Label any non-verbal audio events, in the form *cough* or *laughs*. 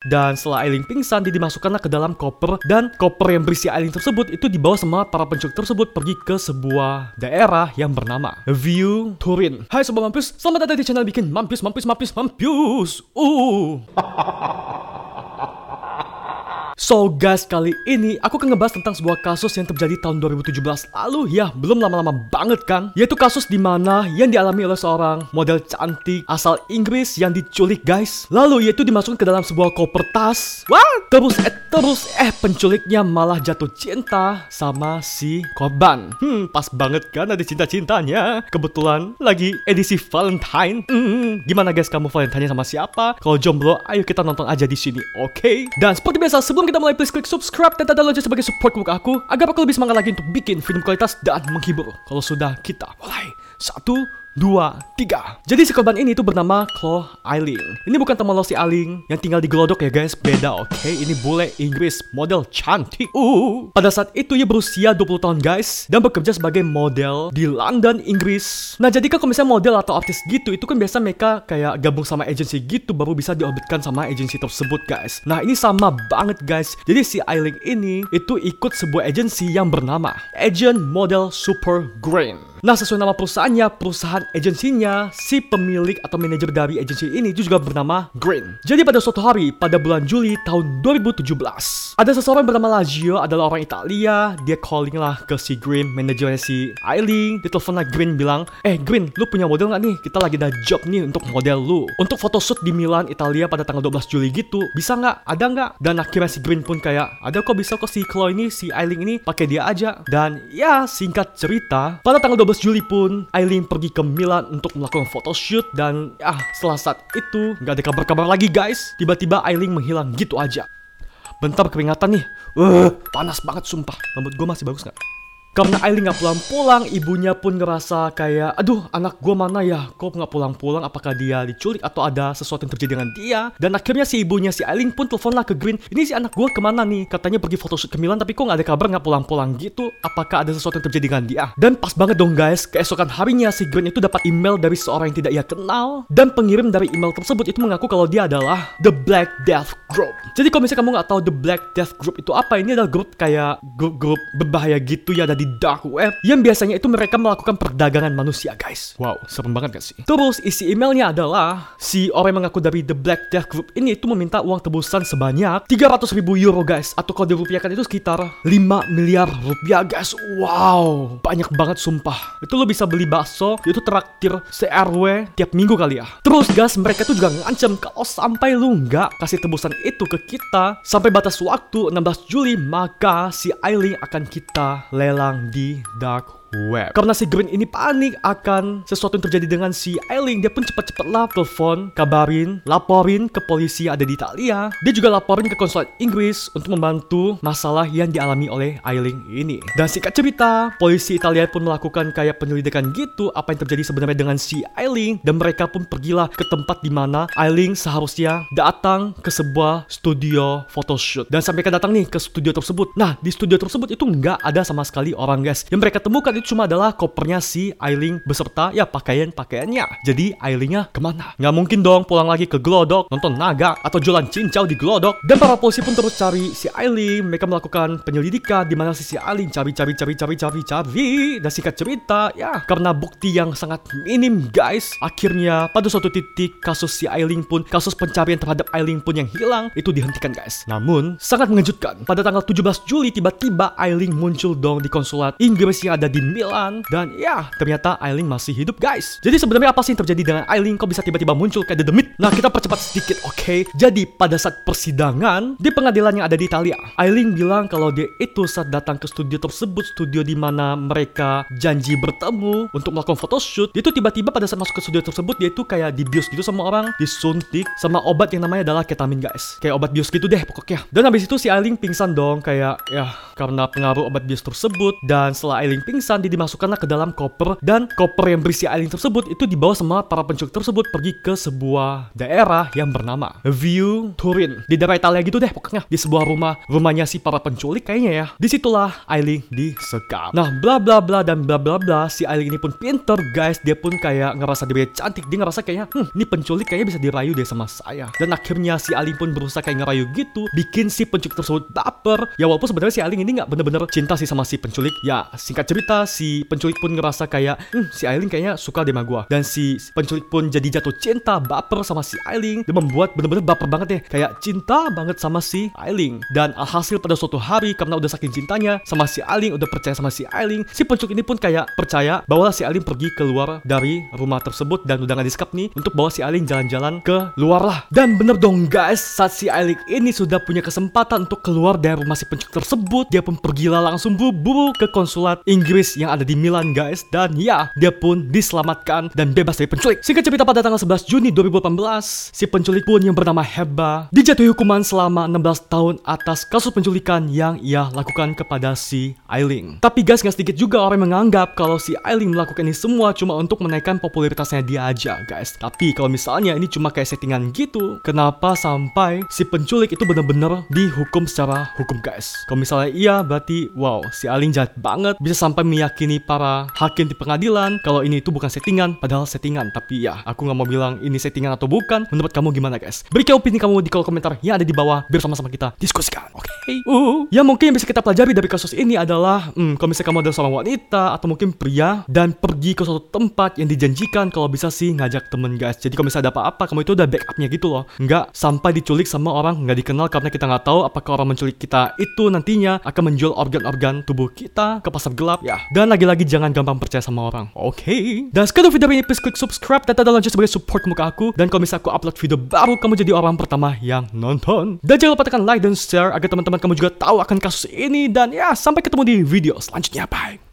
Dan setelah Ailing pingsan, dia dimasukkanlah ke dalam koper dan koper yang berisi Ailing tersebut itu dibawa sama para penculik tersebut pergi ke sebuah daerah yang bernama View Turin. Hai sobat mampus, selamat datang di channel bikin mampus mampus mampus mampus. Uh. *laughs* So guys, kali ini aku akan ngebahas tentang sebuah kasus yang terjadi tahun 2017 lalu ya, belum lama-lama banget kan? Yaitu kasus di mana yang dialami oleh seorang model cantik asal Inggris yang diculik guys. Lalu yaitu dimasukkan ke dalam sebuah koper tas. Wah, terus eh terus eh penculiknya malah jatuh cinta sama si korban. Hmm, pas banget kan ada cinta-cintanya. Kebetulan lagi edisi Valentine. Hmm, gimana guys kamu Valentine sama siapa? Kalau jomblo, ayo kita nonton aja di sini, oke? Okay? Dan seperti biasa sebelum kita mulai please klik subscribe dan tanda lonceng sebagai support untuk aku agar aku lebih semangat lagi untuk bikin film kualitas dan menghibur. Kalau sudah kita mulai. Satu, dua, tiga. Jadi si korban ini itu bernama Chloe Ailing. Ini bukan teman lo si Ailing yang tinggal di Glodok ya guys, beda oke. Okay? Ini bule Inggris, model cantik. Uh. Pada saat itu ia berusia 20 tahun guys dan bekerja sebagai model di London, Inggris. Nah jadi kan kalau misalnya model atau artis gitu itu kan biasa mereka kayak gabung sama agensi gitu baru bisa diorbitkan sama agensi tersebut guys. Nah ini sama banget guys. Jadi si Ailing ini itu ikut sebuah agensi yang bernama Agent Model Super Green. Nah sesuai nama perusahaannya, perusahaan agensinya, si pemilik atau manajer dari agensi ini juga bernama Green. Jadi pada suatu hari, pada bulan Juli tahun 2017, ada seseorang bernama Lazio, adalah orang Italia, dia calling lah ke si Green, manajernya si Eileen, dia telepon lah Green bilang, eh Green, lu punya model nggak nih? Kita lagi ada job nih untuk model lu. Untuk photoshoot di Milan, Italia pada tanggal 12 Juli gitu, bisa nggak? Ada nggak? Dan akhirnya si Green pun kayak, ada kok bisa kok si Chloe ini, si Eileen ini, pakai dia aja. Dan ya singkat cerita, pada tanggal 12 Juli pun Aileen pergi ke Milan untuk melakukan photoshoot dan ya setelah saat itu nggak ada kabar-kabar lagi guys. Tiba-tiba Aileen menghilang gitu aja. Bentar keringatan nih. Uh, panas banget sumpah. Rambut gue masih bagus nggak? Karena Aileen nggak pulang-pulang, ibunya pun ngerasa kayak, aduh anak gue mana ya, kok nggak pulang-pulang, apakah dia diculik atau ada sesuatu yang terjadi dengan dia? Dan akhirnya si ibunya si Aileen pun telepon lah ke Green, ini si anak gue ke mana nih? Katanya pergi photoshoot ke Milan, tapi kok nggak ada kabar nggak pulang-pulang gitu? Apakah ada sesuatu yang terjadi dengan dia? Dan pas banget dong guys, keesokan harinya si Green itu dapat email dari seorang yang tidak ia kenal, dan pengirim dari email tersebut itu mengaku kalau dia adalah The Black Death Group. Jadi kalau misalnya kamu nggak tahu The Black Death Group itu apa, ini adalah grup kayak grup-grup berbahaya gitu ya ada di dark web yang biasanya itu mereka melakukan perdagangan manusia guys. Wow, serem banget gak sih? Terus isi emailnya adalah si orang yang mengaku dari The Black Death Group ini itu meminta uang tebusan sebanyak 300 ribu euro guys atau kalau dirupiahkan itu sekitar 5 miliar rupiah guys. Wow, banyak banget sumpah. Itu lo bisa beli bakso itu traktir se-RW tiap minggu kali ya. Terus guys, mereka tuh juga ngancam kalau sampai lu nggak kasih tebusan itu ke kita sampai batas waktu 16 Juli maka si Aileen akan kita lelang di dark web. Karena si Green ini panik akan sesuatu yang terjadi dengan si Aileen, dia pun cepat-cepatlah telepon, kabarin, laporin ke polisi ada di Italia. Dia juga laporin ke konsulat Inggris untuk membantu masalah yang dialami oleh Aileen ini. Dan singkat cerita, polisi Italia pun melakukan kayak penyelidikan gitu apa yang terjadi sebenarnya dengan si Aileen dan mereka pun pergilah ke tempat di mana Aileen seharusnya datang ke sebuah studio photoshoot. Dan sampai mereka datang nih ke studio tersebut. Nah, di studio tersebut itu nggak ada sama sekali orang guys. Yang mereka temukan itu cuma adalah kopernya si Ailing beserta ya pakaian-pakaiannya. Jadi Ailingnya ke mana? Nggak mungkin dong pulang lagi ke Glodok, nonton naga, atau jualan cincau di Glodok. Dan para polisi pun terus cari si Ailing. Mereka melakukan penyelidikan di mana si si Ailing cari cari cari cari cari cari. Dan singkat cerita ya karena bukti yang sangat minim guys. Akhirnya pada suatu titik kasus si Ailing pun kasus pencarian terhadap Ailing pun yang hilang itu dihentikan guys. Namun sangat mengejutkan pada tanggal 17 Juli tiba-tiba Ailing muncul dong di konsulat Inggris yang ada di dan ya ternyata Aileen masih hidup guys. Jadi sebenarnya apa sih yang terjadi dengan Aileen kok bisa tiba-tiba muncul kayak The Demit? Nah kita percepat sedikit oke. Okay? Jadi pada saat persidangan di pengadilan yang ada di Italia, Aileen bilang kalau dia itu saat datang ke studio tersebut, studio di mana mereka janji bertemu untuk melakukan photoshoot, dia itu tiba-tiba pada saat masuk ke studio tersebut dia itu kayak dibius gitu sama orang, disuntik sama obat yang namanya adalah ketamin guys. Kayak obat bius gitu deh pokoknya. Dan habis itu si Aileen pingsan dong kayak ya karena pengaruh obat bius tersebut dan setelah Aileen pingsan nanti dimasukkanlah ke dalam koper dan koper yang berisi Aileen tersebut itu dibawa sama para penculik tersebut pergi ke sebuah daerah yang bernama View Turin di daerah Italia gitu deh pokoknya di sebuah rumah rumahnya si para penculik kayaknya ya. Di situlah Aileen disekap. Nah bla bla bla dan bla bla bla si Aileen ini pun pinter guys. Dia pun kayak ngerasa dia cantik. Dia ngerasa kayaknya hmm ini penculik kayaknya bisa dirayu deh sama saya. Dan akhirnya si Aileen pun berusaha kayak ngerayu gitu bikin si penculik tersebut baper. Ya walaupun sebenarnya si Aileen ini nggak bener-bener cinta sih sama si penculik. Ya singkat cerita si penculik pun ngerasa kayak hmm, si Aileen kayaknya suka sama gua. Dan si penculik pun jadi jatuh cinta baper sama si Aileen. Dan membuat bener-bener baper banget deh kayak cinta banget sama si Aileen. Dan alhasil pada suatu hari karena udah saking cintanya sama si Aileen udah percaya sama si Aileen si penculik ini pun kayak percaya bahwa si Aileen pergi keluar dari rumah tersebut dan udah gak disekap nih untuk bawa si Aileen jalan-jalan ke luar lah. Dan bener dong guys saat si Aileen ini sudah punya kesempatan untuk keluar dari rumah si penculik tersebut dia pun pergilah langsung buru-buru ke konsulat Inggris yang ada di Milan guys. Dan ya dia pun diselamatkan dan bebas dari penculik. Singkat cerita pada tanggal 11 Juni 2018 si penculik pun yang bernama Heba dijatuhi hukuman selama 16 tahun atas kasus penculikan yang ia lakukan kepada si Aileen tapi guys nggak sedikit juga orang menganggap kalau si Aileen melakukan ini semua cuma untuk menaikkan popularitasnya dia aja guys. Tapi kalau misalnya ini cuma kayak settingan gitu kenapa sampai si penculik itu bener-bener dihukum secara hukum guys? Kalau misalnya iya berarti wow si Aileen jahat banget. Bisa sampai meyakini para hakim di pengadilan kalau ini itu bukan settingan padahal settingan. Tapi ya aku nggak mau bilang ini settingan atau bukan. Menurut kamu gimana guys? Berikan opini kamu di kolom komentar yang ada di bawah. Biar sama-sama kita diskusikan oke? Okay? uh ya mungkin yang bisa kita pelajari dari kasus ini adalah hmm, kalau misalnya kamu adalah seorang wanita atau mungkin pria dan pergi ke suatu tempat yang dijanjikan kalau bisa sih ngajak temen guys. Jadi kalau misalnya ada apa-apa kamu itu udah backupnya gitu loh. Nggak sampai diculik sama orang nggak dikenal karena kita nggak tahu apakah orang menculik kita itu nantinya akan menjual organ-organ tubuh kita ke pasar gelap. Ya dan lagi-lagi jangan gampang percaya sama orang oke? Okay? dan sekarang video ini please klik subscribe dan tanda lonceng sebagai support muka aku. Dan kalau misalnya aku upload video baru kamu jadi orang pertama yang nonton. Dan jangan lupa tekan like dan share agar teman-teman kamu juga tahu akan kasus ini. Dan ya sampai ketemu di video selanjutnya. Bye